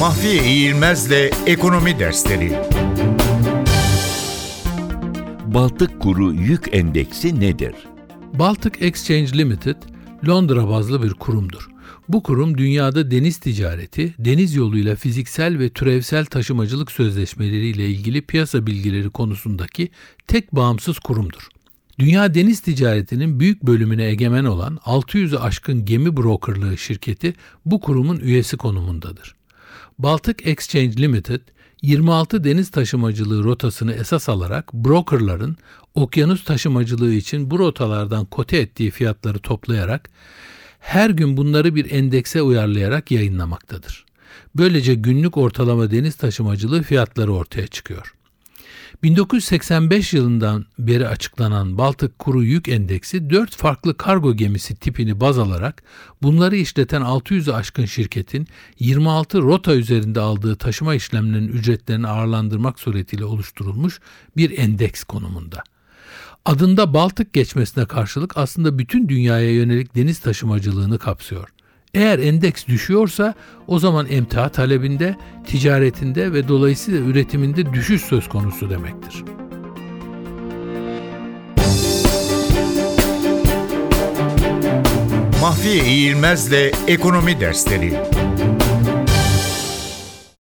Mahfiye İğilmez'le Ekonomi Dersleri Baltık Kuru Yük Endeksi nedir? Baltic Exchange Limited, Londra bazlı bir kurumdur. Bu kurum dünyada deniz ticareti, deniz yoluyla fiziksel ve türevsel taşımacılık sözleşmeleriyle ilgili piyasa bilgileri konusundaki tek bağımsız kurumdur. Dünya deniz ticaretinin büyük bölümüne egemen olan 600'ü aşkın gemi brokerlığı şirketi bu kurumun üyesi konumundadır. Baltic Exchange Limited, 26 deniz taşımacılığı rotasını esas alarak brokerların okyanus taşımacılığı için bu rotalardan kote ettiği fiyatları toplayarak her gün bunları bir endekse uyarlayarak yayınlamaktadır. Böylece günlük ortalama deniz taşımacılığı fiyatları ortaya çıkıyor. 1985 yılından beri açıklanan Baltık Kuru Yük Endeksi 4 farklı kargo gemisi tipini baz alarak bunları işleten 600'ü aşkın şirketin 26 rota üzerinde aldığı taşıma işlemlerinin ücretlerini ağırlandırmak suretiyle oluşturulmuş bir endeks konumunda. Adında Baltık geçmesine karşılık aslında bütün dünyaya yönelik deniz taşımacılığını kapsıyor. Eğer endeks düşüyorsa o zaman emtia talebinde, ticaretinde ve dolayısıyla üretiminde düşüş söz konusu demektir. Mahfiye İğilmez'le Ekonomi Dersleri